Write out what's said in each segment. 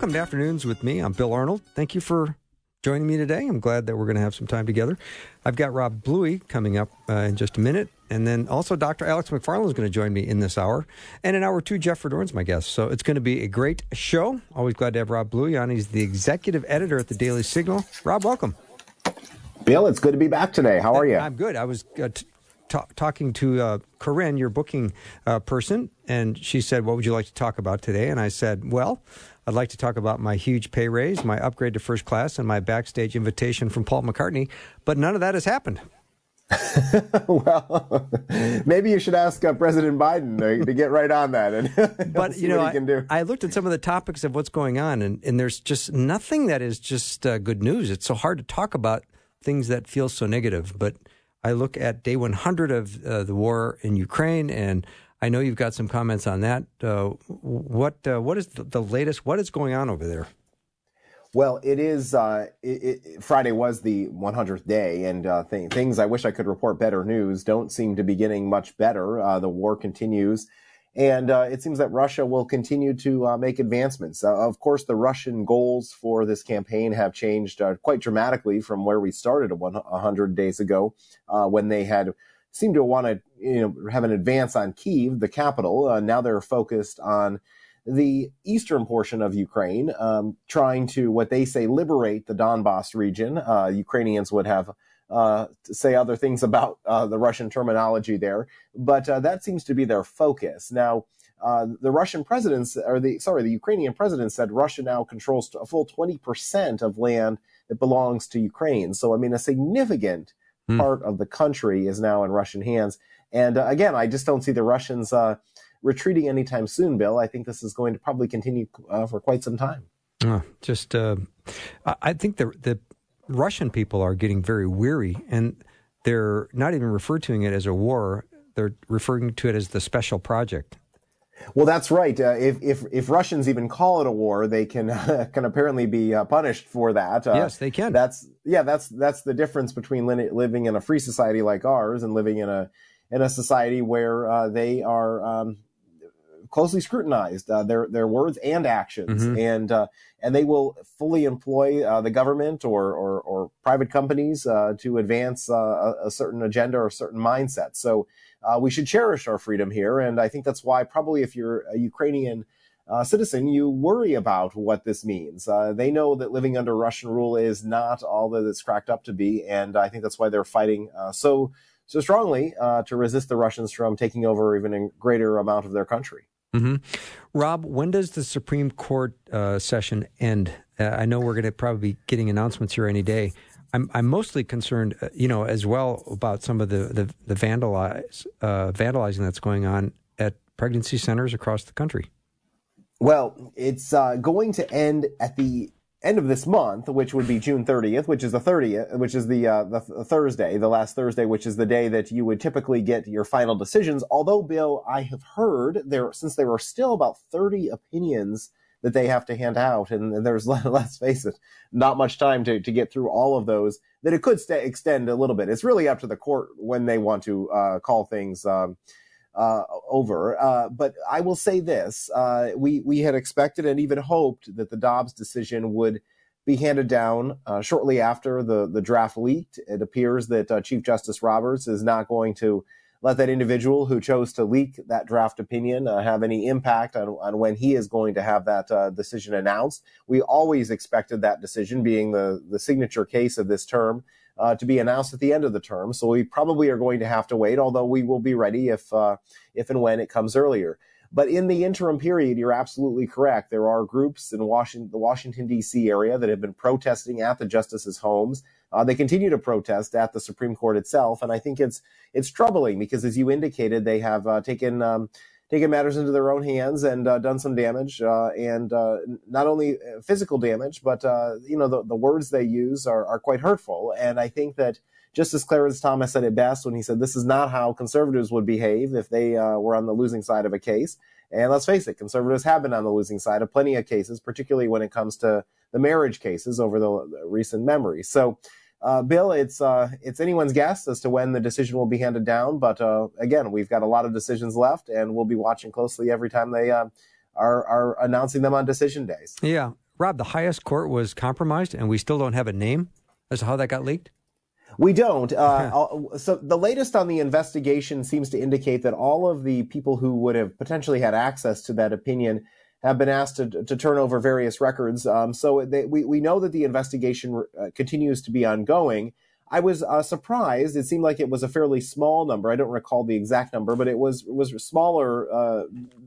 Welcome to Afternoons with me. I'm Bill Arnold. Thank you for joining me today. I'm glad that we're going to have some time together. I've got Rob Bluey coming up uh, in just a minute. And then also Dr. Alex McFarland is going to join me in this hour. And in hour two, Jeff Verdoorn's my guest. So it's going to be a great show. Always glad to have Rob Bluey on. He's the executive editor at the Daily Signal. Rob, welcome. Bill, it's good to be back today. How are you? I'm good. I was uh, t- ta- talking to uh, Corinne, your booking uh, person, and she said, What would you like to talk about today? And I said, Well, I'd like to talk about my huge pay raise, my upgrade to first class, and my backstage invitation from Paul McCartney. But none of that has happened. well, maybe you should ask uh, President Biden to, to, get right on that and but you know, I, I, looked at some of the topics of what's going on, and, and there's just nothing that is just uh, good news. It's so hard to talk about things that feel so negative. But I look at day 100 of uh, the war in Ukraine, and I know you've got some comments on that. Uh, what uh, what is the latest? What is going on over there? Well, it is. Uh, it, it, Friday was the 100th day, and uh, th- things I wish I could report better news don't seem to be getting much better. Uh, the war continues, and uh, it seems that Russia will continue to make advancements. Of course, the Russian goals for this campaign have changed quite dramatically from where we started 100 days ago, when they had seemed to want to you know have an advance on Kiev, the capital. now they're focused on the eastern portion of Ukraine, um, trying to what they say liberate the Donbass region. Uh, Ukrainians would have uh, to say other things about uh, the Russian terminology there, but uh, that seems to be their focus now. Uh, the Russian president, or the sorry, the Ukrainian president said Russia now controls a full 20% of land that belongs to Ukraine. So, I mean, a significant hmm. part of the country is now in Russian hands. And uh, again, I just don't see the Russians retreating anytime soon, Bill. I think this is going to probably continue uh, for quite some time. Uh, just, uh, I think the the Russian people are getting very weary, and they're not even referring to it as a war. They're referring to it as the special project. Well, that's right. Uh, if, if if Russians even call it a war, they can uh, can apparently be uh, punished for that. Uh, yes, they can. That's yeah. That's that's the difference between li- living in a free society like ours and living in a in a society where uh, they are um, closely scrutinized uh, their their words and actions, mm-hmm. and uh, and they will fully employ uh, the government or or, or private companies uh, to advance uh, a, a, certain agenda or certain mindset. So uh, we should cherish our freedom here, and I think that's why probably if you're a Ukrainian. citizen, you worry about what this means. they know that living under Russian rule is not all that it's cracked up to be, and I think that's why they're fighting so so strongly uh, to resist the Russians from taking over even a greater amount of their country. Mm-hmm. Rob, when does the Supreme Court uh, session end? Uh, I know we're going to probably be getting announcements here any day. I'm I'm mostly concerned, uh, you know, as well about some of the the, the vandalize uh, vandalizing that's going on at pregnancy centers across the country. Well, it's uh, going to end at the end of this month, which would be June 30th, which is the 30th, which is the, uh, the, the Thursday, the last Thursday, which is the day that you would typically get your final decisions. Although, Bill, I have heard there, since there are still about 30 opinions that they have to hand out, and there's, let's face it, not much time to, to get through all of those, that it could extend a little bit. It's really up to the court when they want to, uh, call things, um, uh, over. Uh, but I will say this: uh, we we had expected and even hoped that the Dobbs decision would be handed down uh, shortly after the the draft leaked. It appears that uh, Chief Justice Roberts is not going to let that individual who chose to leak that draft opinion uh, have any impact on, on when he is going to have that decision announced. We always expected that decision being the the signature case of this term uh, to be announced at the end of the term. So we probably are going to have to wait, although we will be ready if uh, if and when it comes earlier. But in the interim period, you're absolutely correct. There are groups in Washington, the Washington D.C. area that have been protesting at the justices' homes. Uh, they continue to protest at the Supreme Court itself, and I think it's it's troubling because, as you indicated, they have uh, taken um, taken matters into their own hands and uh, done some damage, uh, and uh, not only physical damage, but uh, you know the, the words they use are, are quite hurtful. And I think that Justice Clarence Thomas said it best when he said, "This is not how conservatives would behave if they uh, were on the losing side of a case." And let's face it, conservatives have been on the losing side of plenty of cases, particularly when it comes to the marriage cases over the recent memory. So uh, Bill, it's uh, it's anyone's guess as to when the decision will be handed down. But uh, again, we've got a lot of decisions left, and we'll be watching closely every time they uh, are are announcing them on decision days. Yeah, Rob, the highest court was compromised, and we still don't have a name as to how that got leaked. We don't. Uh, so the latest on the investigation seems to indicate that all of the people who would have potentially had access to that opinion have been asked to, to turn over various records. Um, so they, we, we know that the investigation uh, continues to be ongoing. I was uh, surprised. It seemed like it was a fairly small number. I don't recall the exact number, but it was was smaller uh,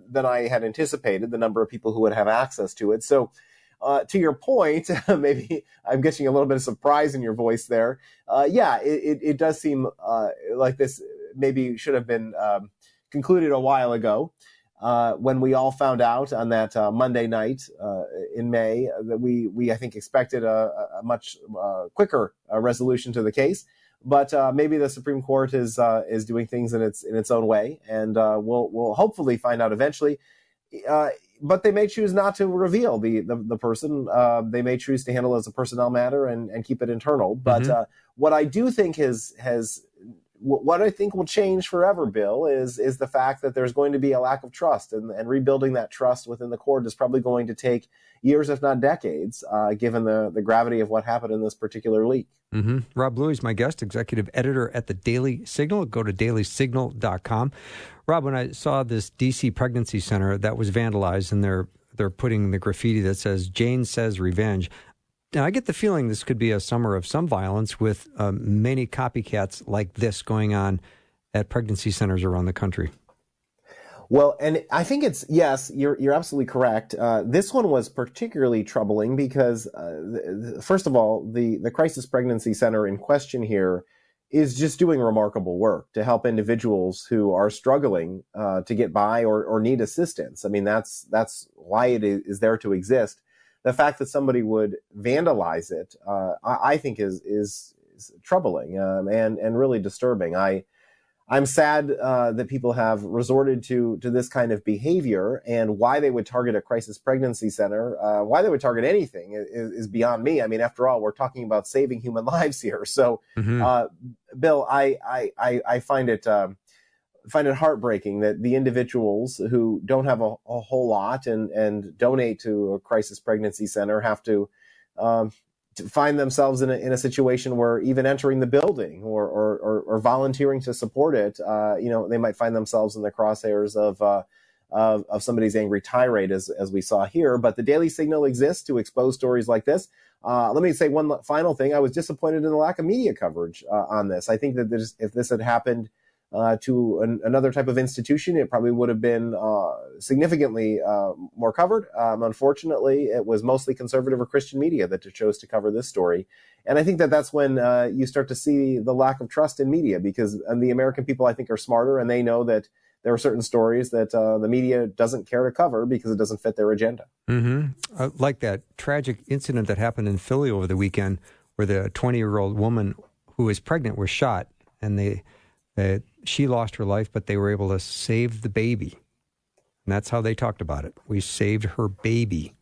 than I had anticipated. The number of people who would have access to it. So, uh, to your point, maybe I'm getting a little bit of surprise in your voice there. Uh, yeah, it, it, it, does seem uh, like this maybe should have been um, concluded a while ago uh, when we all found out on that uh, Monday night uh, in May that we we I think expected a, a much uh, quicker uh, resolution to the case, but uh, maybe the Supreme Court is is doing things in its in its own way, and we'll we'll hopefully find out eventually. but they may choose not to reveal the the, the person. they may choose to handle it as a personnel matter and, and keep it internal. But mm-hmm. what I do think has has what I think will change forever, Bill, is is the fact that there's going to be a lack of trust, and, and rebuilding that trust within the court is probably going to take years, if not decades, uh, given the the gravity of what happened in this particular leak. Mm-hmm. Rob Bluey is my guest, executive editor at the Daily Signal. Go to dailysignal.com. Rob, when I saw this DC pregnancy center that was vandalized, and they're they're putting the graffiti that says "Jane says revenge," Now, I get the feeling this could be a summer of some violence with um, many copycats like this going on at pregnancy centers around the country. Well, and I think it's yes, you're you're absolutely correct. Uh, this one was particularly troubling because, uh, first of all, the the crisis pregnancy center in question here is just doing remarkable work to help individuals who are struggling uh, to get by or, or need assistance. I mean, that's that's why it is there to exist the fact that somebody would vandalize it, uh, I, I, think is is, is troubling um, and and really disturbing. I I'm sad uh, that people have resorted to to this kind of behavior, and why they would target a crisis pregnancy center, uh, why they would target anything is, is, beyond me. I mean, after all, we're talking about saving human lives here. So, mm-hmm. Uh, Bill, I, I I find it. Um, find it heartbreaking that the individuals who don't have a, a, whole lot and, and donate to a crisis pregnancy center have to, um, to find themselves in a, in a situation where even entering the building or, or, or, or volunteering to support it, uh, you know, they might find themselves in the crosshairs of, uh, of, of somebody's angry tirade as, as we saw here. But the Daily Signal exists to expose stories like this. Uh, let me say one final thing. I was disappointed in the lack of media coverage uh, on this. I think that if this had happened uh, to an, another type of institution, it probably would have been uh, significantly uh, more covered. Um, unfortunately, it was mostly conservative or Christian media that chose to cover this story. And I think that that's when uh, you start to see the lack of trust in media because the American people, I think, are smarter and they know that there are certain stories that uh, the media doesn't care to cover because it doesn't fit their agenda. Mm-hmm. like that tragic incident that happened in Philly over the weekend where the 20 year old woman who was pregnant was shot and they uh, she lost her life, but they were able to save the baby. And that's how they talked about it. We saved her baby.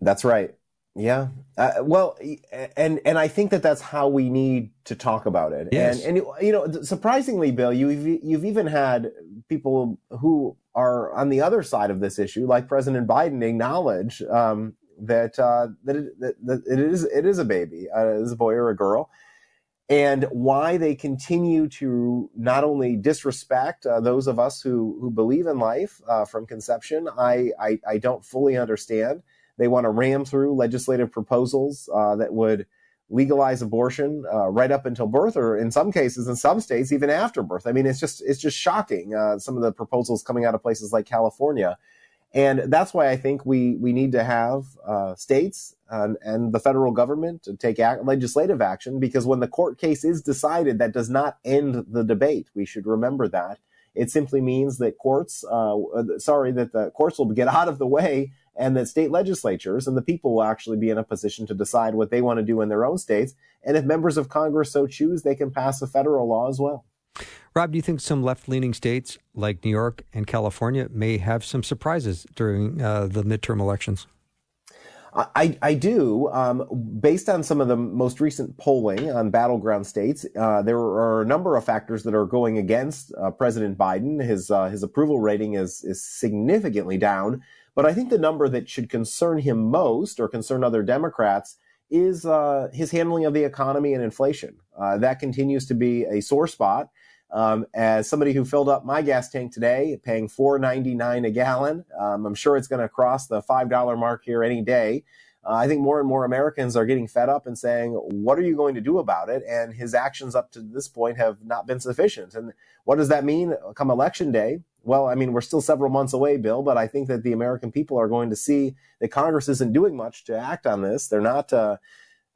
That's right. Yeah. Uh, well, and and I think that that's how we need to talk about it. Yes. And and you know, surprisingly, Bill, you've you've even had people who are on the other side of this issue, like President Biden, acknowledge um, that uh, that, it, that, that, it is it is a baby, uh, it is a boy or a girl, and why they continue to not only disrespect uh, those of us who who believe in life uh, from conception. I, I, I don't fully understand. They want to ram through legislative proposals uh, that would legalize abortion uh, right up until birth, or in some cases, in some states, even after birth. I mean, it's just it's just shocking. Uh, some of the proposals coming out of places like California. And that's why I think we, we need to have uh, states and, and, the federal government to take act, legislative action because when the court case is decided, that does not end the debate. We should remember that. It simply means that courts, uh, sorry, that the courts will get out of the way and that state legislatures and the people will actually be in a position to decide what they want to do in their own states. And if members of Congress so choose, they can pass a federal law as well. Rob, do you think some left leaning states like New York and California may have some surprises during uh, the midterm elections? I, I do. Um, based on some of the most recent polling on battleground states, uh, there are a number of factors that are going against uh, President Biden. His uh, his approval rating is is significantly down. But I think the number that should concern him most, or concern other Democrats, is uh, his handling of the economy and inflation. Uh, that continues to be a sore spot. Um, as somebody who filled up my gas tank today, paying four ninety nine a gallon, um, I'm sure it's going to cross the five dollar mark here any day. Uh, I think more and more Americans are getting fed up and saying, "What are you going to do about it?" And his actions up to this point have not been sufficient. And what does that mean come election day? Well, I mean, we're still several months away, Bill, but I think that the American people are going to see that Congress isn't doing much to act on this. They're not. Uh,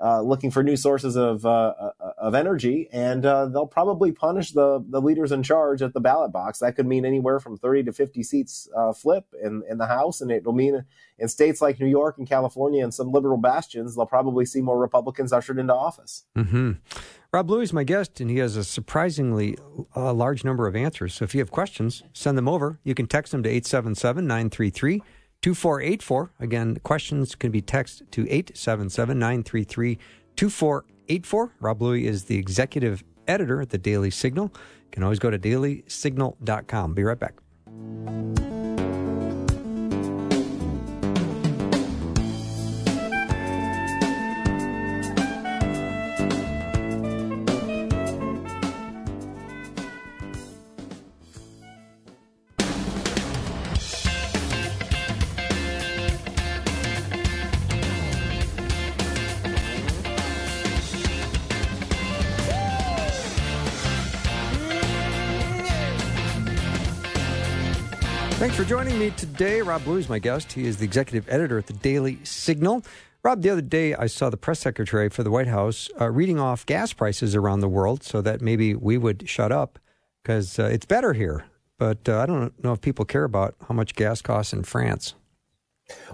uh, looking for new sources of uh, uh, of energy, and uh, they'll probably punish the the leaders in charge at the ballot box. That could mean anywhere from thirty to fifty seats uh, flip in in the House, and it'll mean in states like New York and California and some liberal bastions, they'll probably see more Republicans ushered into office. Mm-hmm. Rob Bluey is my guest, and he has a surprisingly uh, large number of answers. So if you have questions, send them over. You can text them to 877 933 2484. Again, questions can be texted to 877 933 2484. Rob Bluey is the executive editor at the Daily Signal. You can always go to dailysignal.com. Be right back. Joining me today. Rob Bluey is my guest. He is the executive editor at the Daily Signal. Rob, the other day I saw the press secretary for the White House uh, reading off gas prices around the world so that maybe we would shut up because uh, it's better here. But uh, I don't know if people care about how much gas costs in France.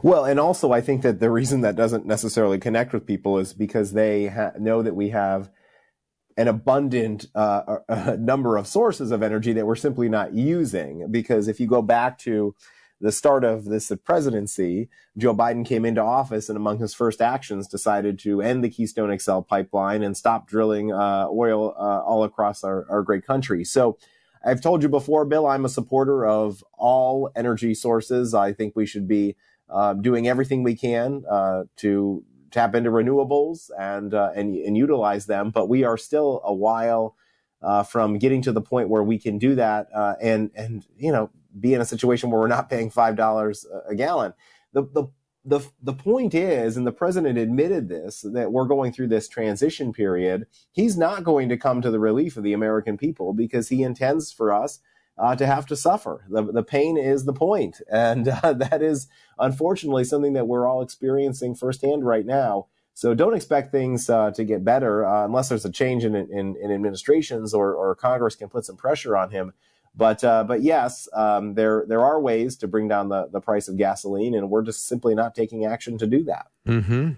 Well, and also I think that the reason that doesn't necessarily connect with people is because they ha- know that we have an abundant uh, number of sources of energy that we're simply not using. Because if you go back to the start of this presidency, Joe Biden came into office and among his first actions decided to end the Keystone XL pipeline and stop drilling uh, oil uh, all across our, our great country. So I've told you before, Bill, I'm a supporter of all energy sources. I think we should be uh, doing everything we can uh, to tap into renewables and uh, and and utilize them. But we are still a while uh, from getting to the point where we can do that uh, and and you know be in a situation where we're not paying five dollars a gallon. The the the the point is, and the president admitted this, that we're going through this transition period. He's not going to come to the relief of the American people because he intends for us uh, to have to suffer. The, the pain is the point. And uh, that is unfortunately something that we're all experiencing firsthand right now. So don't expect things uh, to get better uh, unless there's a change in, in, in administrations or, or, Congress can put some pressure on him. But uh, but yes, um, there there are ways to bring down the, the price of gasoline, and we're just simply not taking action to do that. Mm-hmm.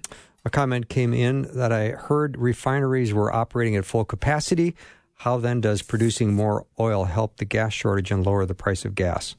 A comment came in that I heard refineries were operating at full capacity. How then does producing more oil help the gas shortage and lower the price of gas?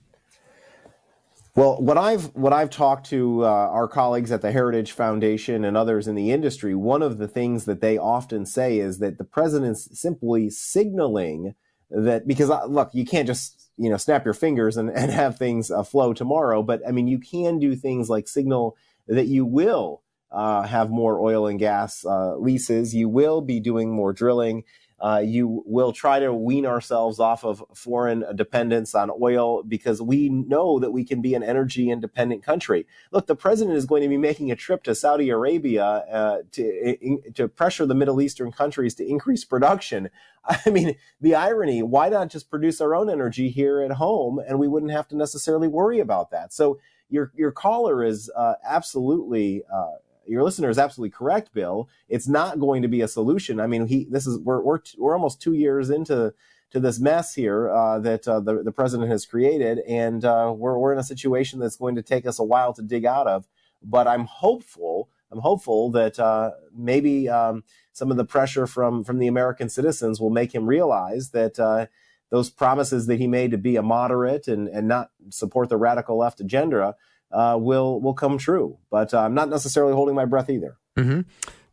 Well, what I've what I've talked to uh, our colleagues at the Heritage Foundation and others in the industry, one of the things that they often say is that the president's simply signaling that because uh, look, you can't just you know snap your fingers and, and have things uh, flow tomorrow, but I mean you can do things like signal that you will uh, have more oil and gas uh, leases, you will be doing more drilling uh, you will try to wean ourselves off of foreign dependence on oil because we know that we can be an energy independent country. Look, the president is going to be making a trip to Saudi Arabia uh, to in, to pressure the Middle Eastern countries to increase production. I mean, the irony: why not just produce our own energy here at home, and we wouldn't have to necessarily worry about that? So your your caller is uh, absolutely uh, your listener is absolutely correct, Bill. It's not going to be a solution. I mean, he this is we're we're we're almost two years into to this mess here uh, that uh, the, the president has created, and uh, we're we're in a situation that's going to take us a while to dig out of. But I'm hopeful. I'm hopeful that uh, maybe um, some of the pressure from from the American citizens will make him realize that uh, those promises that he made to be a moderate and and not support the radical left agenda uh, will will come true. But I'm not necessarily holding my breath either. Mm-hmm.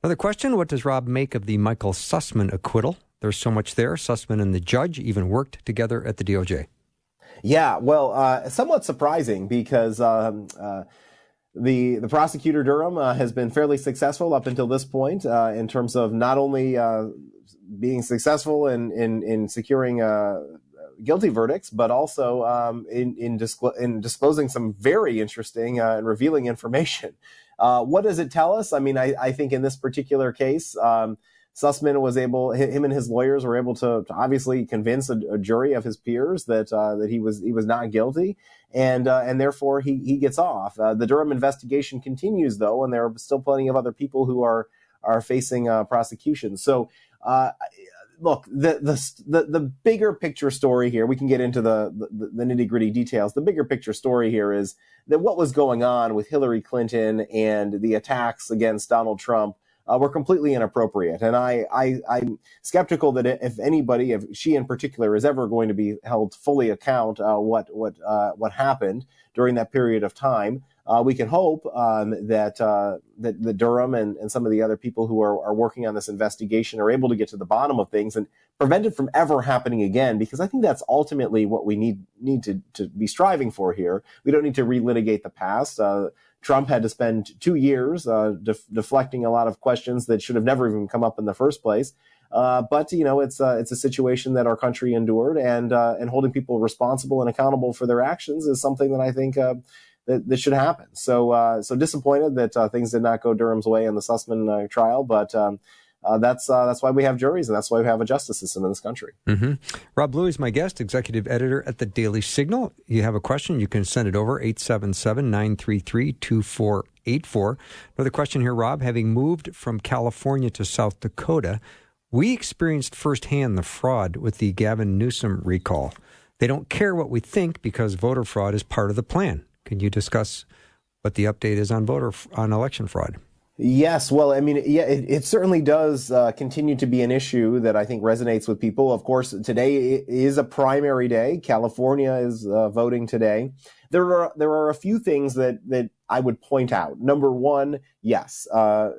Another question: What does Rob make of the Michael Sussmann acquittal? There's so much there. Sussmann and the judge even worked together at the DOJ. Yeah, well, uh, somewhat surprising because um, uh, the the prosecutor Durham uh, has been fairly successful up until this point uh, in terms of not only uh, being successful in in, in securing uh, guilty verdicts, but also um, in in, disclo- in, disclosing some very interesting and revealing information. what does it tell us? I mean, I, I think in this particular case. Um, Sussmann was able, him and his lawyers were able to, to obviously convince a, a, jury of his peers that uh, that he was he was not guilty, and uh, and therefore he he gets off. Uh, the Durham investigation continues though, and there are still plenty of other people who are are facing uh, prosecution. So. Look, the, the the the bigger picture story here. We can get into the the, the nitty gritty details. The bigger picture story here is that what was going on with Hillary Clinton and the attacks against Donald Trump uh, were completely inappropriate. And I, I, I'm skeptical that if anybody, if she in particular, is ever going to be held fully account uh, what what uh, what happened during that period of time. Uh, we can hope um, that, uh, that the Durham and, and some of the other people who are, are working on this investigation are able to get to the bottom of things and prevent it from ever happening again. Because I think that's ultimately what we need need to, to be striving for here. We don't need to relitigate the past. Uh, Trump had to spend two years uh, def- deflecting a lot of questions that should have never even come up in the first place. Uh, but you know, it's uh, it's a situation that our country endured, and uh, and holding people responsible and accountable for their actions is something that I think uh, that, that should happen. So uh, so disappointed that things did not go Durham's way in the Sussmann trial, but. Um, uh, that's uh, that's why we have juries and that's why we have a justice system in this country. Mm-hmm. Rob Bluey is my guest, executive editor at the Daily Signal. You have a question, you can send it over 877-933-2484. Another question here, Rob. Having moved from California to South Dakota, we experienced firsthand the fraud with the Gavin Newsom recall. They don't care what we think because voter fraud is part of the plan. Can you discuss what the update is on voter on election fraud? Yes, well, I mean, yeah, it, it certainly does uh, continue to be an issue that I think resonates with people. Of course, today is a primary day. California is uh, voting today. There are there are a few things that that I would point out. Number one, yes, uh,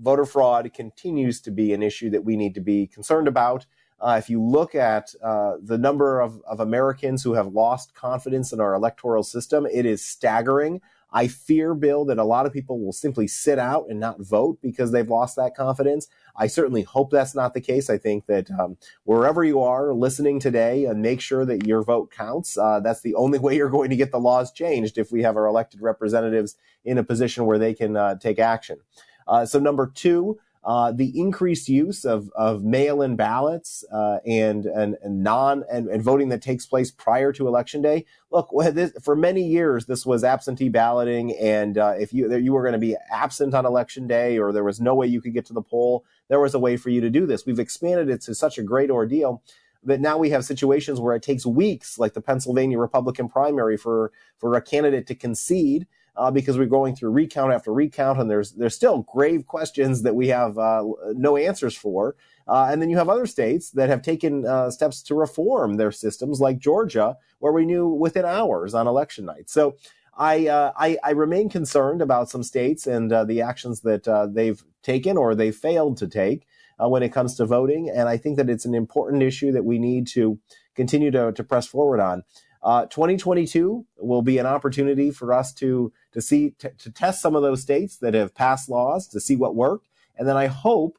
voter fraud continues to be an issue that we need to be concerned about. Uh, if you look at uh, the number of, of Americans who have lost confidence in our electoral system, it is staggering. I fear, Bill, that a lot of people will simply sit out and not vote because they've lost that confidence. I certainly hope that's not the case. I think that um, wherever you are listening today, and make sure that your vote counts. Uh, that's the only way you're going to get the laws changed if we have our elected representatives in a position where they can uh, take action. Uh, so, number two, uh, the increased use of, of mail-in ballots uh, and, and, and non and, and, voting that takes place prior to election day. Look, this, for many years this was absentee balloting, and uh, if you you were going to be absent on election day or there was no way you could get to the poll, there was a way for you to do this. We've expanded it to such a great ordeal that now we have situations where it takes weeks, like the Pennsylvania Republican primary, for for a candidate to concede uh, because we're going through recount after recount, and there's there's still grave questions that we have uh, no answers for. Uh, and then you have other states that have taken uh, steps to reform their systems, like Georgia, where we knew within hours on election night. So. I, uh, I, I remain concerned about some states and uh, the actions that they've taken or they failed to take when it comes to voting, and I think that it's an important issue that we need to continue to, to press forward on. Uh, 2022 will be an opportunity for us to to see t- to test some of those states that have passed laws to see what worked, and then I hope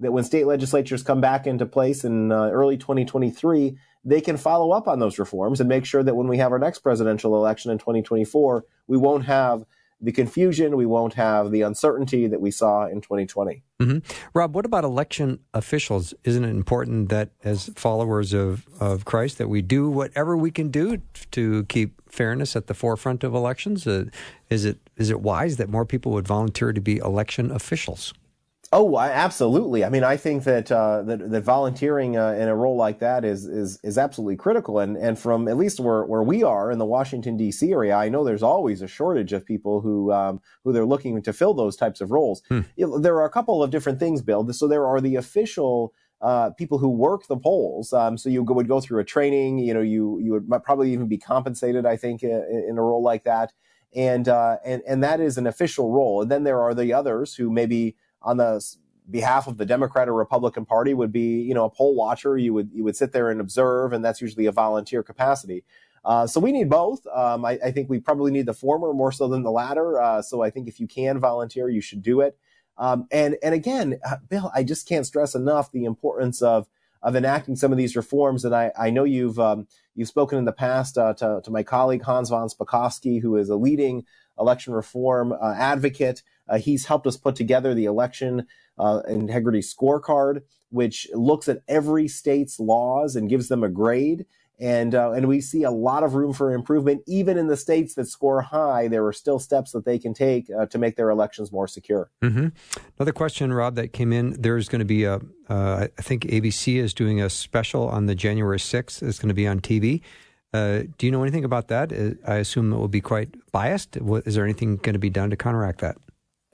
that when state legislatures come back into place in uh, early 2023, they can follow up on those reforms and make sure that when we have our next presidential election in 2024, we won't have the confusion, we won't have the uncertainty that we saw in 2020. Mm-hmm. Rob, what about election officials? Isn't it important that, as followers of, of Christ, that we do whatever we can do to keep fairness at the forefront of elections? Uh, is it is it wise that more people would volunteer to be election officials? Oh, absolutely. I mean, I think that uh, that, that volunteering uh, in a role like that is is is absolutely critical. And and from at least where where we are in the Washington D.C. area, I know there's always a shortage of people who um, who they're looking to fill those types of roles. Hmm. There are a couple of different things, Bill. So there are the official. Uh, people who work the polls. Um, so you would go through a training. You know, you you would probably even be compensated. I think in, in a role like that, and uh, and and that is an official role. And then there are the others who maybe on the behalf of the Democrat or Republican Party would be, you know, a poll watcher. You would you would sit there and observe, and that's usually a volunteer capacity. Uh, so we need both. Um, I, I, think we probably need the former more so than the latter. Uh, so I think if you can volunteer, you should do it. Um, and and again, uh, Bill, I just can't stress enough the importance of of enacting some of these reforms. And I, I know you've um, you've spoken in the past uh, to, to my colleague Hans von Spakovsky, who is a leading election reform uh, advocate. Uh, he's helped us put together the election uh, integrity scorecard, which looks at every state's laws and gives them a grade. And uh, and we see a lot of room for improvement, even in the states that score high. There are still steps that they can take uh, to make their elections more secure. Mm-hmm. Another question, Rob, that came in. There's going to be a. Uh, I think ABC is doing a special on the January 6th. It's going to be on TV. Uh, do you know anything about that? Uh, I assume it will be quite biased. Is there anything going to be done to counteract that?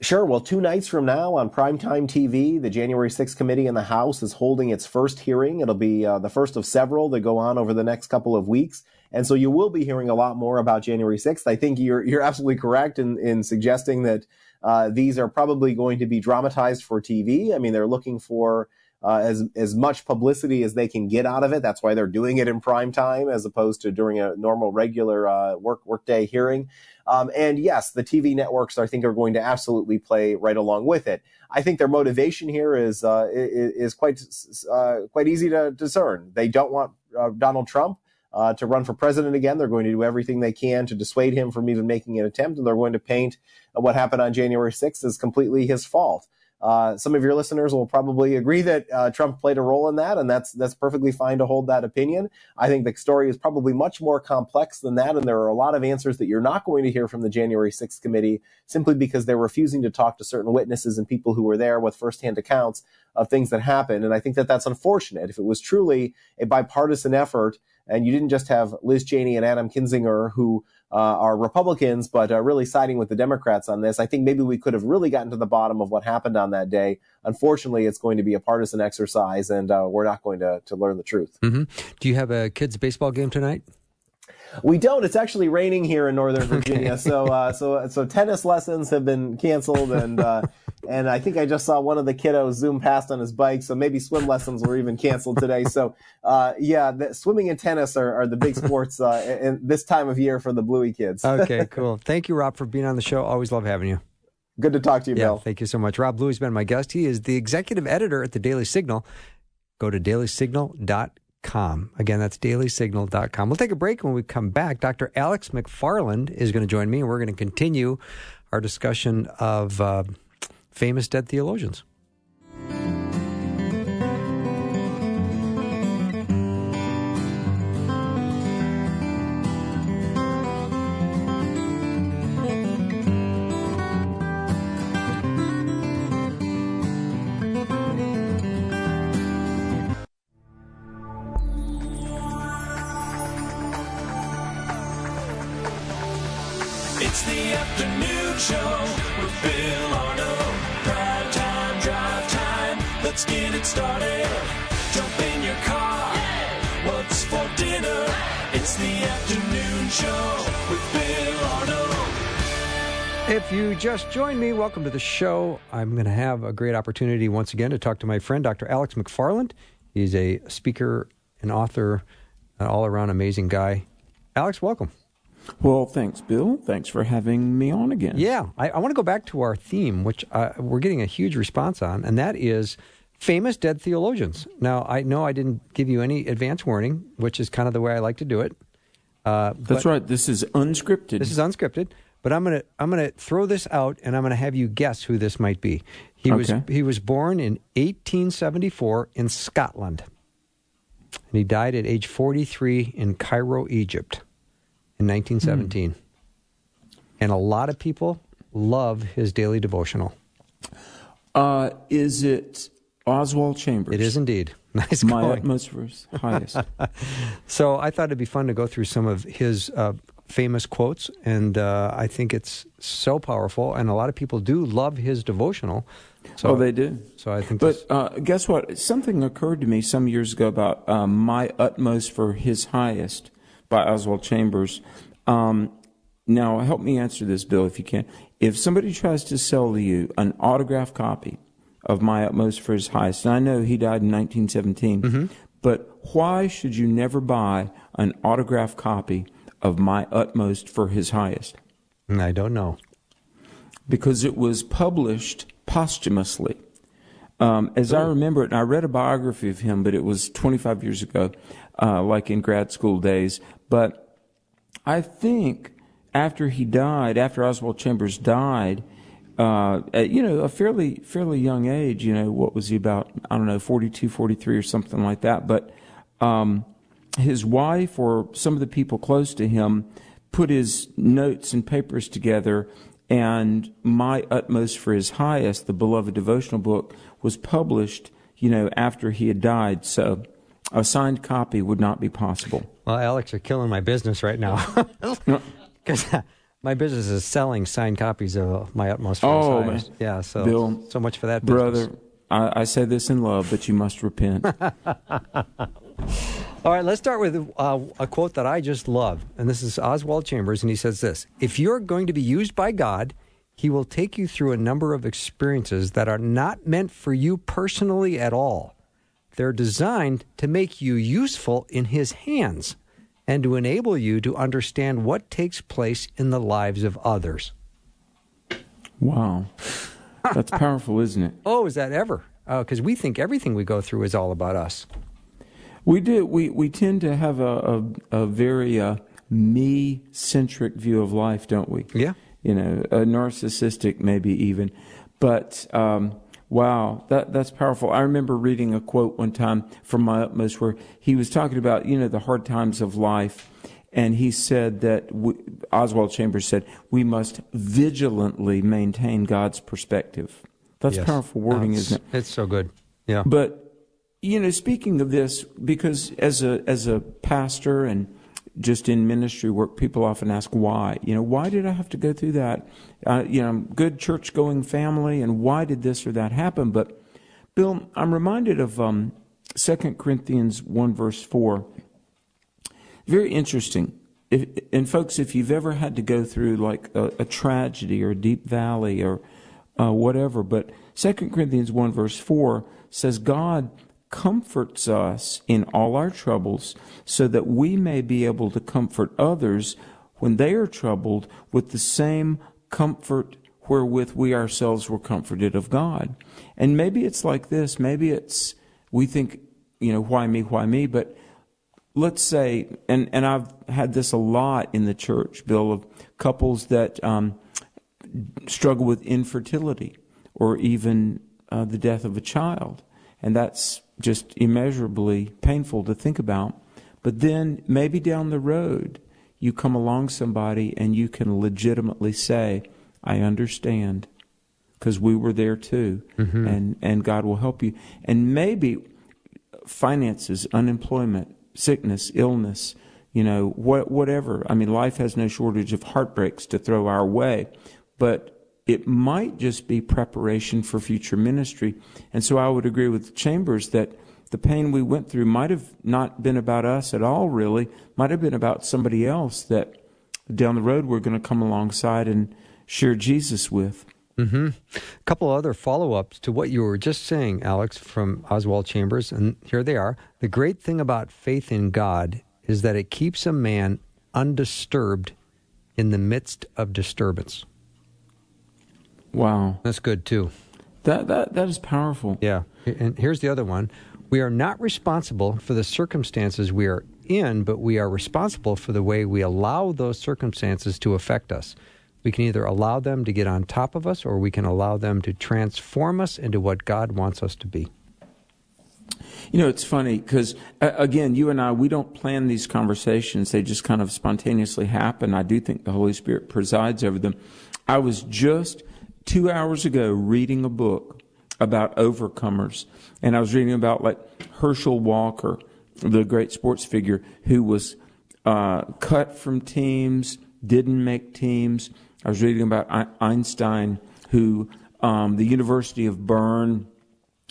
Sure. Well, two nights from now on primetime TV, the January 6th committee in the House is holding its first hearing. It'll be uh, the first of several that go on over the next couple of weeks. And so you will be hearing a lot more about January 6th. I think you're, you're absolutely correct in, in suggesting that uh, these are probably going to be dramatized for TV. I mean, they're looking for uh, as as much publicity as they can get out of it. That's why they're doing it in prime time as opposed to during a normal regular uh, work workday hearing. Um, and yes, the TV networks I think are going to absolutely play right along with it. I think their motivation here is uh, is, quite uh, quite easy to discern. They don't want uh, Donald Trump. Uh, to run for president again. They're going to do everything they can to dissuade him from even making an attempt, and they're going to paint what happened on January 6th as completely his fault. Uh, some of your listeners will probably agree that uh, Trump played a role in that, and that's that's perfectly fine to hold that opinion. I think the story is probably much more complex than that, and there are a lot of answers that you're not going to hear from the January 6th committee simply because they're refusing to talk to certain witnesses and people who were there with firsthand accounts of things that happened. And I think that that's unfortunate. If it was truly a bipartisan effort, and you didn't just have Liz Cheney and Adam Kinzinger who are Republicans, but uh, really siding with the Democrats on this. I think maybe we could have really gotten to the bottom of what happened on that day. Unfortunately, it's going to be a partisan exercise, and uh, we're not going to, to learn the truth. Mm-hmm. Do you have a kids' baseball game tonight? We don't. It's actually raining here in Northern Virginia, okay. so uh, so so tennis lessons have been canceled, and uh, and I think I just saw one of the kiddos zoom past on his bike. So maybe swim lessons were even canceled today. So uh, yeah, the, swimming and tennis are, are the big sports uh, in this time of year for the Bluey kids. okay, cool. Thank you, Rob, for being on the show. Always love having you. Good to talk to you, yeah, Bill. Thank you so much. Rob Bluey's been my guest. He is the executive editor at the Daily Signal. Go to dailysignal.com. Again, that's dailysignal.com. We'll take a break. When we come back, Dr. Alex McFarland is going to join me, and we're going to continue our discussion of uh, famous dead theologians. Just joined me, welcome to the show. I'm going to have a great opportunity once again to talk to my friend, Dr. Alex McFarland. He's a speaker and author, an all around amazing guy. Alex, welcome. Well, thanks, Bill. Thanks for having me on again. Yeah, I, I want to go back to our theme, which uh, we're getting a huge response on, and that is famous dead theologians. Now, I know I didn't give you any advance warning, which is kind of the way I like to do it. Uh, That's right. This is unscripted. This is unscripted. But I'm gonna I'm gonna throw this out, and I'm gonna have you guess who this might be. He okay. was he was born in 1874 in Scotland, and he died at age 43 in Cairo, Egypt, in 1917. Hmm. And a lot of people love his daily devotional. Uh, is it Oswald Chambers? It is indeed. Nice My going. utmost his highest. So I thought it'd be fun to go through some of his uh, famous quotes, and uh, I think it's so powerful, and a lot of people do love his devotional. So oh, they do. So I think, But uh, guess what? Something occurred to me some years ago about um, My Utmost for His Highest by Oswald Chambers. Um, now, help me answer this, Bill, if you can. If somebody tries to sell to you an autographed copy of My Utmost for His Highest, and I know he died in 1917, but why should you never buy an autographed copy of My Utmost for His Highest? I don't know. because it was published posthumously. Um, as I remember it, and I read a biography of him, but it was 25 years ago, uh, like in grad school days. But I think after he died, after Oswald Chambers died, uh, at, you know, a fairly fairly young age, you know, what was he about? I don't know, 42, 43 or something like that. But um, his wife or some of the people close to him put his notes and papers together and my utmost for his highest the beloved devotional book was published you know after he had died so a signed copy would not be possible Well, Alex, you're killing my business right now. Because uh, my business is selling signed copies of my utmost. for His Oh, Highest. man. yeah. So, Bill, so much for that, business. brother I, I say this in love but you must repent All right, let's start with uh, a quote that I just love, and this is Oswald Chambers, and he says this: "If you're going to be used by God, He will take you through a number of experiences that are not meant for you personally at all. They're designed to make you useful in His hands." And to enable you to understand what takes place in the lives of others. wow that's powerful isn't it Oh, is that ever? Because we think everything we go through is all about us. We do. We we tend to have a a, a very uh, me centric view of life, don't we? Yeah. You know, a narcissistic maybe even, but um, wow, that that's powerful. I remember reading a quote one time from my utmost where he was talking about you know the hard times of life. And he said that we, Oswald Chambers said we must vigilantly maintain God's perspective. That's Yes. powerful wording, isn't it? It's so good. Yeah. But you know, speaking of this, because as a as a pastor and just in ministry work, people often ask why. You know, why did I have to go through that? Uh, you know, good church going family, and why did this or that happen? But Bill, I'm reminded of um, 2 Corinthians one verse four. Very interesting. If, and folks, if you've ever had to go through like a, a tragedy or a deep valley or uh, whatever, but 2 Corinthians 1 verse 4 says, God comforts us in all our troubles so that we may be able to comfort others when they are troubled with the same comfort wherewith we ourselves were comforted of God. And maybe it's like this. Maybe it's, we think, you know, why me, why me? But let's say, and, and I've had this a lot in the church, Bill, of couples that um, struggle with infertility or even uh, the death of a child. And that's just immeasurably painful to think about. But then maybe down the road, you come along somebody and you can legitimately say, I understand because we were there too, mm-hmm. and, and God will help you. And maybe finances, unemployment, sickness, illness, you know, what, whatever. I mean, life has no shortage of heartbreaks to throw our way, but it might just be preparation for future ministry. And so I would agree with Chambers that the pain we went through might have not been about us at all, really, might have been about somebody else that down the road we're going to come alongside and share Jesus with. Mm-hmm. A couple other follow ups to what you were just saying, Alex, from Oswald Chambers, and here they are. The great thing about faith in God is that it keeps a man undisturbed in the midst of disturbance. Wow. That's good too. That, that, that is powerful. Yeah. And here's the other one We are not responsible for the circumstances we are in, but we are responsible for the way we allow those circumstances to affect us. We can either allow them to get on top of us or we can allow them to transform us into what God wants us to be. You know, it's funny because, uh, again, you and I, we don't plan these conversations. They just kind of spontaneously happen. I do think the Holy Spirit presides over them. I was just two hours ago reading a book about overcomers. And I was reading about like Herschel Walker, the great sports figure who was uh, cut from teams, didn't make teams. I was reading about Einstein, who um, the University of Bern,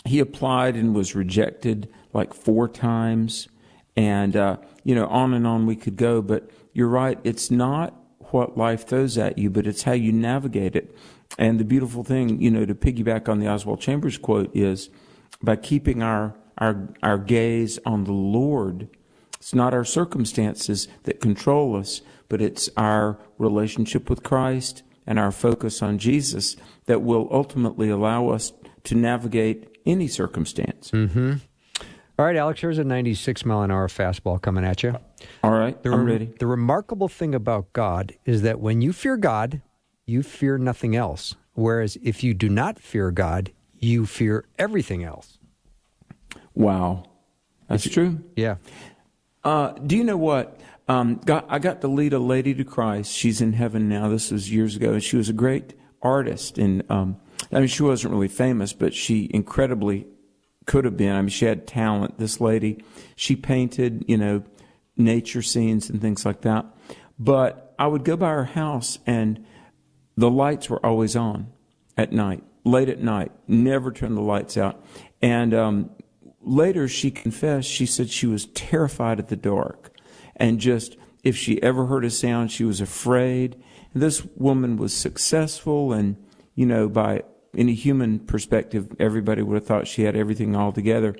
he applied and was rejected like four times, and uh, you know on and on we could go. But you're right; it's not what life throws at you, but it's how you navigate it. And the beautiful thing, you know, to piggyback on the Oswald Chambers quote is by keeping our our our gaze on the Lord. It's not our circumstances that control us, but it's our relationship with Christ and our focus on Jesus that will ultimately allow us to navigate any circumstance. Mm-hmm. All right, Alex, here's a 96 mile an hour fastball coming at you. All right, the, I'm ready. The remarkable thing about God is that when you fear God, you fear nothing else. Whereas if you do not fear God, you fear everything else. Wow. That's true. Yeah. Uh, do you know what? Um, got, I got to lead a lady to Christ. She's in heaven now. This was years ago. She was a great artist. And um, I mean, she wasn't really famous, but she incredibly could have been. I mean, she had talent. This lady, she painted, you know, nature scenes and things like that. But I would go by her house, and the lights were always on at night, late at night. Never turn the lights out. And um, later she confessed, she said she was terrified at the dark. And just, if she ever heard a sound, she was afraid. And this woman was successful, and, you know, by any human perspective, everybody would have thought she had everything all together.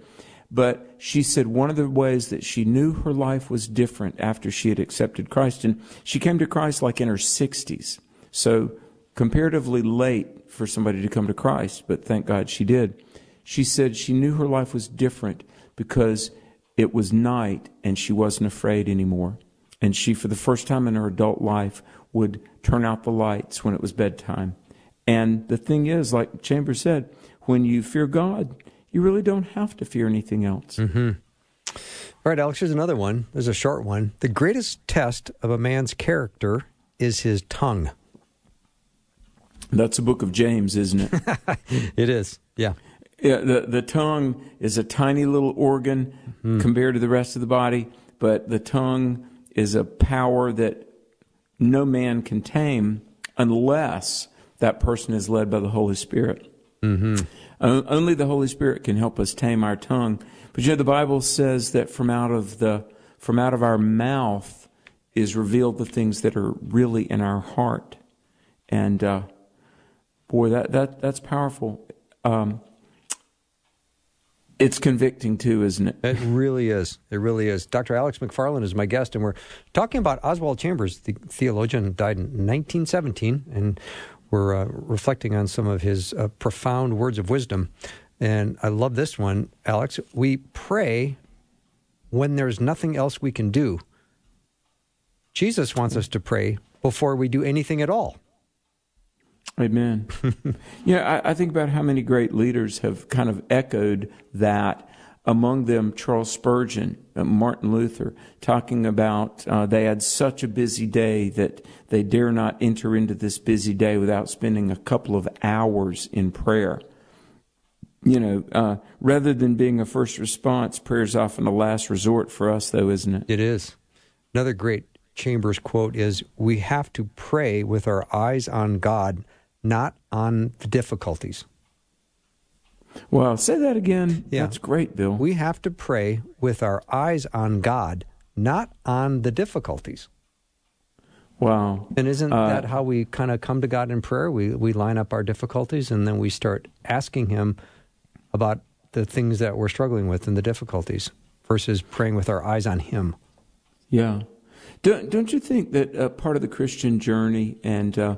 But she said one of the ways that she knew her life was different after she had accepted Christ, and she came to Christ like in her 60s. So, comparatively late for somebody to come to Christ, but thank God she did. She said she knew her life was different because it was night and she wasn't afraid anymore. And she, for the first time in her adult life, would turn out the lights when it was bedtime. And the thing is, like Chambers said, when you fear God, you really don't have to fear anything else. Mm-hmm. All right, Alex, here's another one. There's a short one. The greatest test of a man's character is his tongue. That's the book of James, isn't it? it is, yeah. Yeah, the the tongue is a tiny little organ mm. compared to the rest of the body, but the tongue is a power that no man can tame unless that person is led by the Holy Spirit. Mm-hmm. only the Holy Spirit can help us tame our tongue. But you know, the Bible says that from out of the from out of our mouth is revealed the things that are really in our heart, and uh, boy, that that that's powerful. Um, it's convicting too, isn't it? It really is. It really is. Dr. Alex McFarland is my guest, and we're talking about Oswald Chambers, the theologian, died in 1917, and we're uh, reflecting on some of his uh, profound words of wisdom. And I love this one, Alex. We pray when there's nothing else we can do. Jesus wants us to pray before we do anything at all. Amen. yeah, I, I, think about how many great leaders have kind of echoed that. Among them, Charles Spurgeon, uh, Martin Luther, talking about uh, they had such a busy day that they dare not enter into this busy day without spending a couple of hours in prayer. You know, uh, rather than being a first response, prayer is often a last resort for us, though, isn't it? It is. Another great Chambers quote is We have to pray with our eyes on God not on the difficulties. Well, say that again. Yeah. That's great, Bill. We have to pray with our eyes on God, not on the difficulties. Wow. And isn't uh, that how we kind of come to God in prayer? We we line up our difficulties and then we start asking him about the things that we're struggling with and the difficulties versus praying with our eyes on him. Yeah. Don't, don't you think that uh, part of the Christian journey and uh,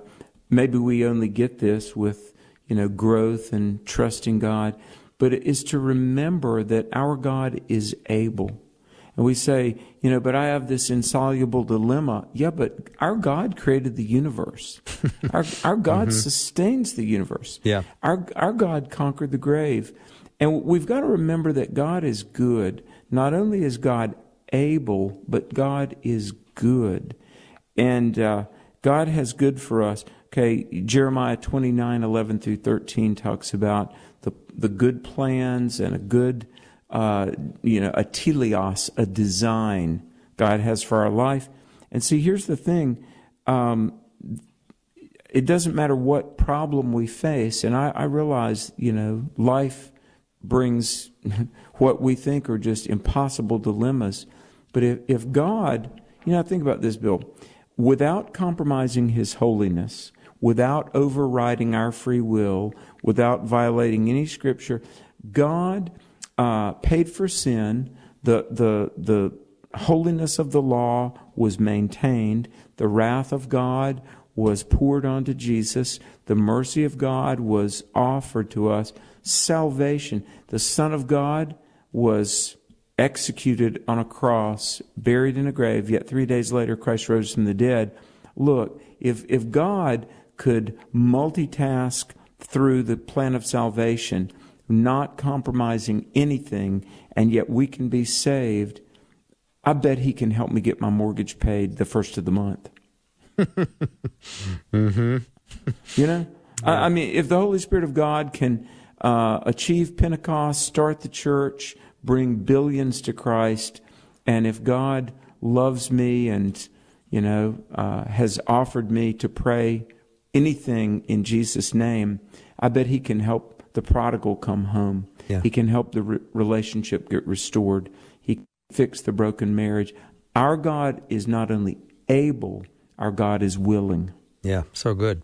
maybe we only get this with, you know, growth and trusting God, but it is to remember that our God is able. And we say, you know, but I have this insoluble dilemma. Yeah, but our God created the universe. our, our God mm-hmm. sustains the universe. Yeah. Our, our God conquered the grave. And we've got to remember that God is good. Not only is God able, but God is good. And uh, God has good for us. Okay, Jeremiah 29, 11 through 13 talks about the, the good plans and a good, uh, you know, a teleos, a design God has for our life. And see, here's the thing. Um, it doesn't matter what problem we face, and I, I realize, you know, life brings what we think are just impossible dilemmas. But if, if God, you know, think about this, Bill, without compromising His holiness, without overriding our free will, without violating any scripture. God uh, paid for sin. The, the, the holiness of the law was maintained. The wrath of God was poured onto Jesus. The mercy of God was offered to us. Salvation. The Son of God was executed on a cross, buried in a grave, yet three days later Christ rose from the dead. Look, if, if God could multitask through the plan of salvation, not compromising anything, and yet we can be saved, I bet he can help me get my mortgage paid the first of the month. mm-hmm. You know? Yeah. I, I, mean, if the Holy Spirit of God can uh, achieve Pentecost, start the church, bring billions to Christ, and if God loves me and, you know, uh, has offered me to pray anything in Jesus' name, I bet He can help the prodigal come home. Yeah. He can help the re- relationship get restored. He can fix the broken marriage. Our God is not only able, our God is willing. Yeah, so good.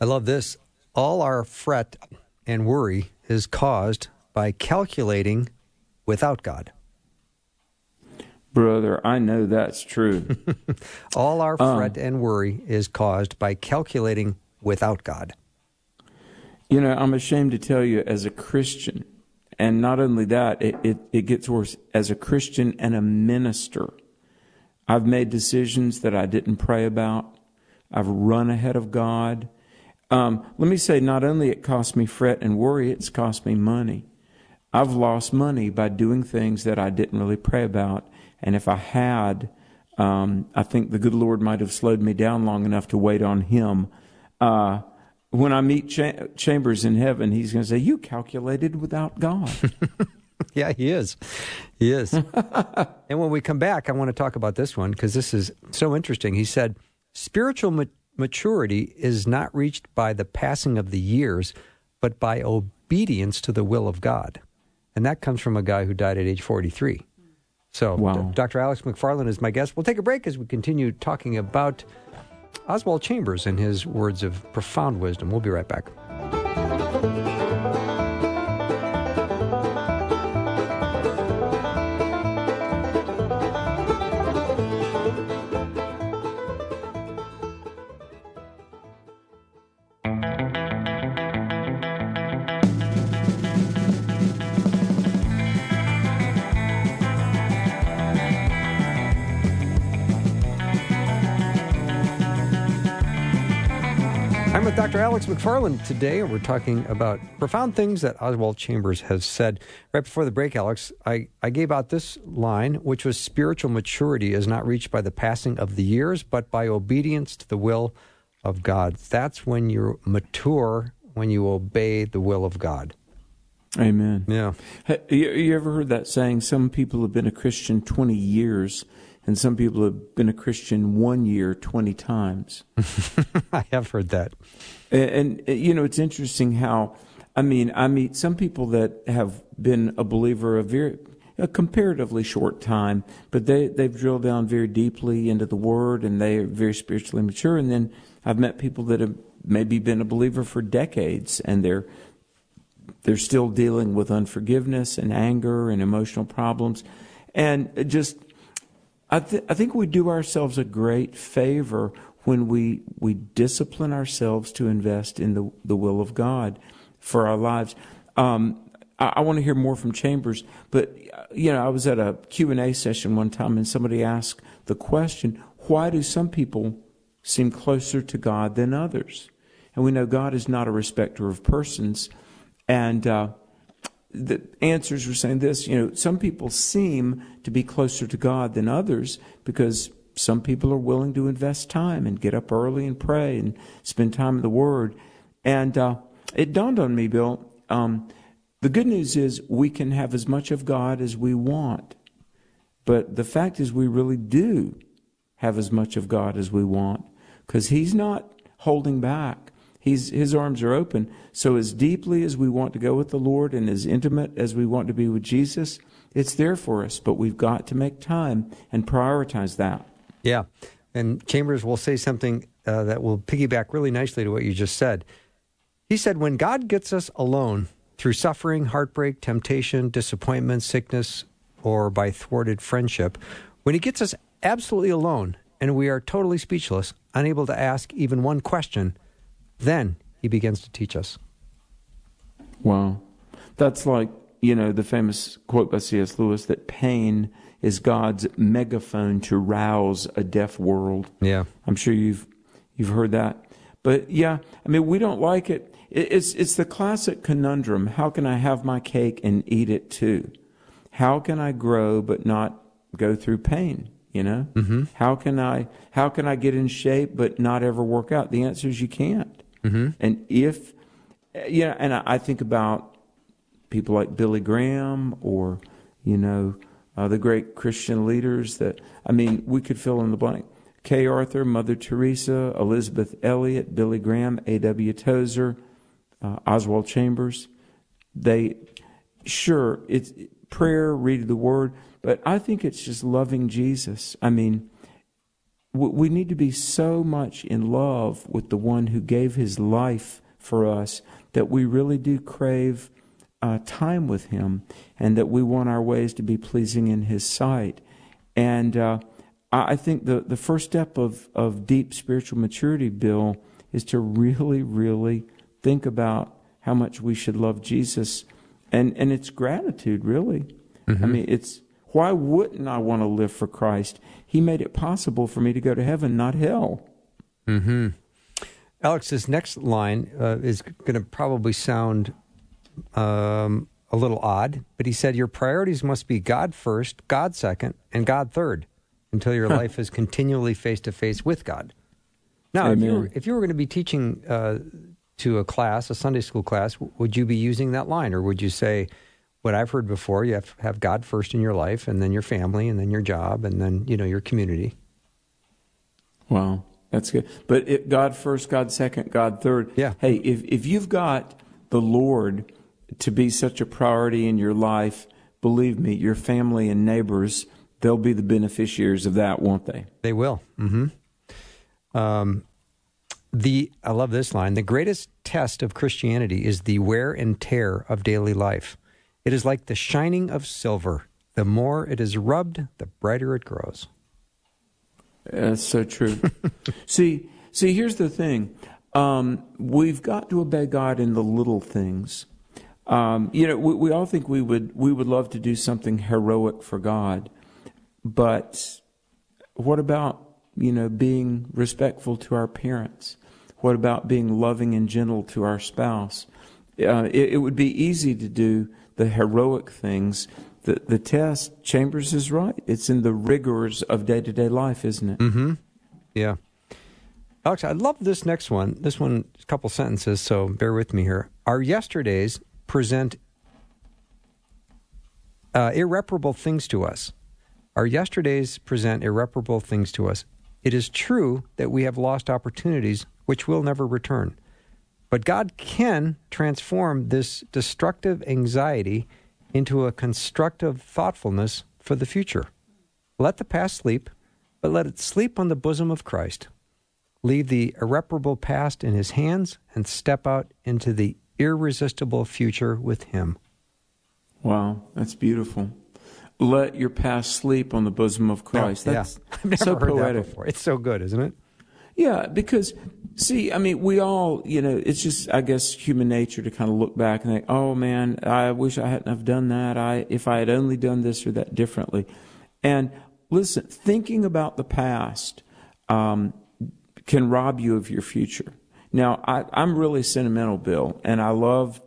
I love this. All our fret and worry is caused by calculating without God. Brother, I know that's true. All our um, fret um, and worry is caused by calculating without God. You know, I'm ashamed to tell you, as a Christian, and not only that, it, it, it gets worse. As a Christian and a minister, I've made decisions that I didn't pray about. I've run ahead of God. Um, let me say, not only it cost me fret and worry, it's cost me money. I've lost money by doing things that I didn't really pray about. And if I had, um, I think the good Lord might have slowed me down long enough to wait on Him. Uh, when I meet Cha- Chambers in heaven, he's going to say, You calculated without God. yeah, he is. He is. and when we come back, I want to talk about this one because this is so interesting. He said, Spiritual ma- maturity is not reached by the passing of the years, but by obedience to the will of God. And that comes from a guy who died at age 43. So, wow. Dr. Alex McFarland is my guest. We'll take a break as we continue talking about Oswald Chambers and his words of profound wisdom. We'll be right back. McFarland today, we're talking about profound things that Oswald Chambers has said. Right before the break, Alex, I, I gave out this line, which was spiritual maturity is not reached by the passing of the years, but by obedience to the will of God. That's when you're mature, when you obey the will of God. Amen. Yeah. You, you ever heard that saying? Some people have been a Christian 20 years and some people have been a Christian one year 20 times. I have heard that. And, and, you know, it's interesting how, I mean, I meet some people that have been a believer a very, a comparatively short time, but they, they've drilled down very deeply into the Word and they are very spiritually mature. And then I've met people that have maybe been a believer for decades and they're, they're still dealing with unforgiveness and anger and emotional problems. And just I, th- I think we do ourselves a great favor when we, we discipline ourselves to invest in the, the will of God for our lives. Um, I, I want to hear more from Chambers, but you know, I was at a Q&A session one time and somebody asked the question, why do some people seem closer to God than others? And we know God is not a respecter of persons. And uh, the answers were saying this you know, some people seem to be closer to God than others because some people are willing to invest time and get up early and pray and spend time in the Word. And uh, it dawned on me, Bill. Um, the good news is we can have as much of God as we want. But the fact is, we really do have as much of God as we want because He's not holding back. He's, his arms are open. So, as deeply as we want to go with the Lord and as intimate as we want to be with Jesus, it's there for us. But we've got to make time and prioritize that. Yeah. And Chambers will say something uh, that will piggyback really nicely to what you just said. He said, When God gets us alone through suffering, heartbreak, temptation, disappointment, sickness, or by thwarted friendship, when He gets us absolutely alone and we are totally speechless, unable to ask even one question, then He begins to teach us. Wow. That's like, you know, the famous quote by C.S. Lewis that pain is God's megaphone to rouse a deaf world. Yeah. I'm sure you've you've heard that. But yeah, I mean, we don't like it. It's it's the classic conundrum. How can I have my cake and eat it too? How can I grow but not go through pain? You know, mm-hmm. how can I how can I get in shape but not ever work out? The answer is you can't. Mm-hmm. And if yeah, and I think about people like Billy Graham or you know uh, the great Christian leaders that I mean we could fill in the blank. Kay Arthur, Mother Teresa, Elisabeth Elliot, Billy Graham, A.W. Tozer, uh, Oswald Chambers. They sure it's prayer, reading the Word, but I think it's just loving Jesus. I mean, we need to be so much in love with the one who gave his life for us that we really do crave uh, time with him and that we want our ways to be pleasing in his sight. And uh, I think the, the first step of, of deep spiritual maturity, Bill, is to really, really think about how much we should love Jesus. And, and it's gratitude, really. Mm-hmm. I mean, it's why wouldn't I want to live for Christ? He made it possible for me to go to heaven, not hell. Mm-hmm. Alex, this next line uh, is going to probably sound um, a little odd, but he said your priorities must be God first, God second, and God third until your Huh. life is continually face to face with God. Now, if you, were, if you were going to be teaching uh, to a class, a Sunday school class, would you be using that line, or would you say, what I've heard before, you have to have God first in your life, and then your family, and then your job, and then you know your community. Wow, that's good. But it, God first, God second, God third. Yeah. Hey, if if you've got the Lord to be such a priority in your life, believe me, your family and neighbors, they'll be the beneficiaries of that, won't they? They will. Mm-hmm. Um, the I love this line. The greatest test of Christianity is the wear and tear of daily life. It is like the shining of silver. The more it is rubbed, the brighter it grows. That's so true. see, see, here's the thing. Um, we've got to obey God in the little things. Um, you know, we, we all think we would we would love to do something heroic for God, but what about you know being respectful to our parents? What about being loving and gentle to our spouse? Uh, it, it would be easy to do the heroic things. The the test, Chambers is right. It's in the rigors of day to day life, isn't it? Mm-hmm. Yeah. Alex, I love this next one. This one, a couple sentences, so bear with me here. Our yesterdays present uh, irreparable things to us. Our yesterdays present irreparable things to us. It is true that we have lost opportunities which will never return. But God can transform this destructive anxiety into a constructive thoughtfulness for the future. Let the past sleep, but let it sleep on the bosom of Christ. Leave the irreparable past in his hands and step out into the irresistible future with him. Wow, that's beautiful. Let your past sleep on the bosom of Christ. That's yeah. I've never so heard poetic. that before. It's so good, isn't it? Yeah, because see, I mean, we all, you know, it's just, I guess, human nature to kind of look back and think, oh man, I wish I hadn't have done that. I, if I had only done this or that differently. And listen, thinking about the past um, can rob you of your future. Now, I, I'm really sentimental, Bill, and I love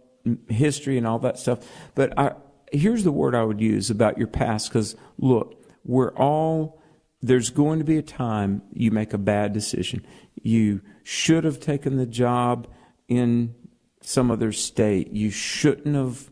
history and all that stuff. But I, here's the word I would use about your past, because look, we're all there's going to be a time you make a bad decision. You should have taken the job in some other state. You shouldn't have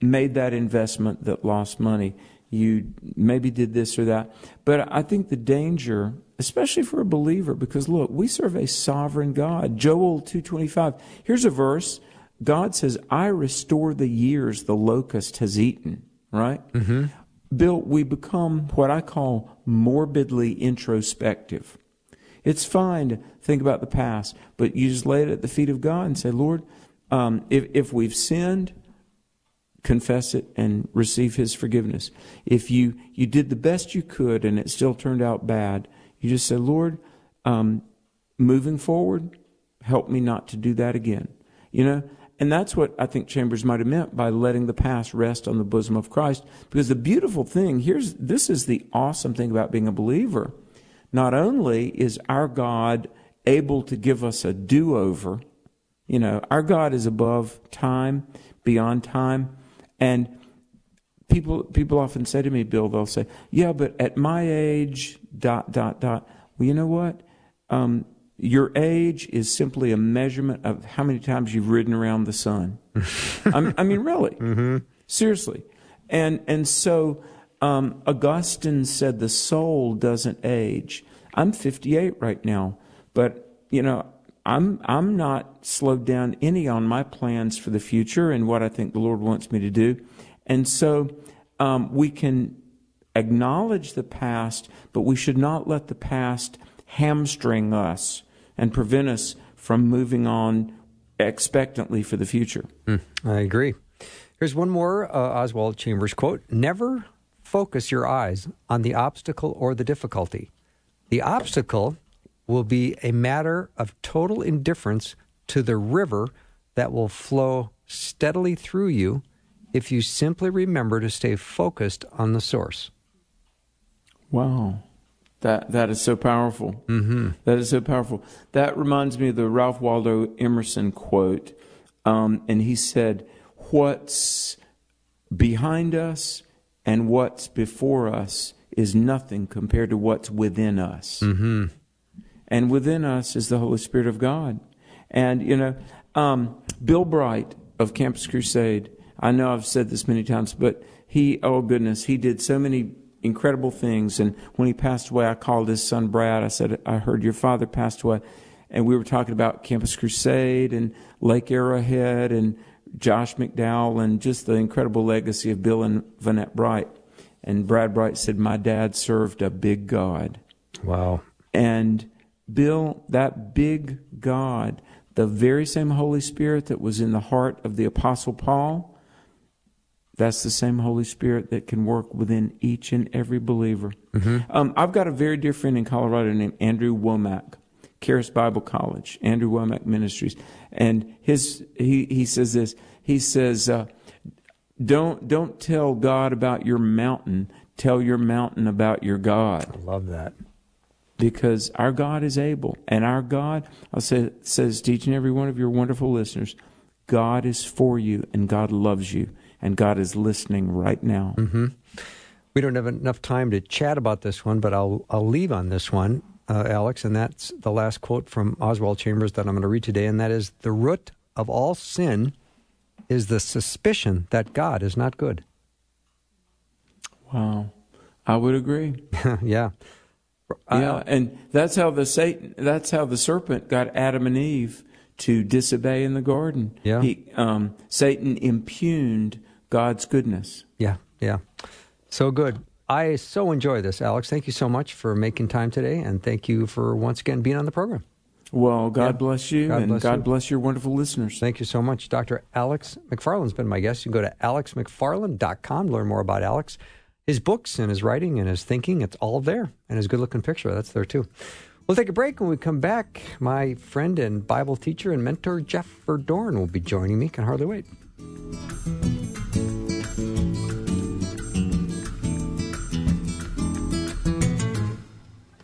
made that investment that lost money. You maybe did this or that. But I think the danger, especially for a believer, because look, we serve a sovereign God. Joel 225. Here's a verse. God says, I restore the years the locust has eaten, right? Mm-hmm. Bill, we become what I call morbidly introspective. It's fine to think about the past, but you just lay it at the feet of God and say, Lord, um, if, if we've sinned, confess it and receive His forgiveness. If you, you did the best you could and it still turned out bad, you just say, Lord, um, moving forward, help me not to do that again. You know, and that's what I think Chambers might have meant by letting the past rest on the bosom of Christ. Because the beautiful thing here's this is the awesome thing about being a believer. Not only is our God able to give us a do over, you know, our God is above time, beyond time. And people people often say to me, Bill, they'll say, Yeah, but at my age, dot, dot, dot. Well, you know what? Um, your age is simply a measurement of how many times you've ridden around the sun. I, I mean, really, mm-hmm. seriously. And and so um, Augustine said the soul doesn't age. I'm 58 right now, but you know I'm I'm not slowed down any on my plans for the future and what I think the Lord wants me to do. And so um, we can acknowledge the past, but we should not let the past hamstring us and prevent us from moving on expectantly for the future. Mm, I agree. Here's one more uh, Oswald Chambers quote Never focus your eyes on the obstacle or the difficulty. The obstacle will be a matter of total indifference to the river that will flow steadily through you if you simply remember to stay focused on the source. Wow. That that is so powerful. Mm-hmm. That is so powerful. That reminds me of the Ralph Waldo Emerson quote, um, and he said, "What's behind us and what's before us is nothing compared to what's within us." Mm-hmm. And within us is the Holy Spirit of God. And you know, um, Bill Bright of Campus Crusade. I know I've said this many times, but he, oh goodness, he did so many incredible things. And when he passed away, I called his son Brad. I said, I heard your father passed away. And we were talking about Campus Crusade and Lake Arrowhead and Josh McDowell and just the incredible legacy of Bill and Vonette Bright. And Brad Bright said, My dad served a big God. Wow. And Bill, that big God, the very same Holy Spirit that was in the heart of the Apostle Paul, that's the same Holy Spirit that can work within each and every believer. Mm-hmm. Um, I've got a very dear friend in Colorado named Andrew Wommack, Charis Bible College, Andrew Wommack Ministries, and his he he says this. He says, uh, "Don't don't tell God about your mountain. Tell your mountain about your God." I love that because our God is able, and our God, I say, says to each and every one of your wonderful listeners, God is for you, and God loves you and God is listening right now. Mm-hmm. We don't have enough time to chat about this one, but I'll I'll leave on this one, uh, Alex, and that's the last quote from Oswald Chambers that I'm going to read today, and that is the root of all sin is the suspicion that God is not good. Wow, I would agree. yeah. Yeah, and that's how the Satan, that's how the serpent got Adam and Eve to disobey in the garden. Yeah. He, um, Satan impugned God's goodness. Yeah, yeah. So good. I so enjoy this, Alex. Thank you so much for making time today, and thank you for once again being on the program. Well, God yeah. bless you, God and bless God you. bless your wonderful listeners. Thank you so much. Dr. Alex McFarland's been my guest. You can go to alexmcfarland.com to learn more about Alex, his books, and his writing, and his thinking. It's all there, and his good looking picture. That's there too. We'll take a break. When we come back, my friend and Bible teacher and mentor, Jeff Verdorn, will be joining me. Can hardly wait.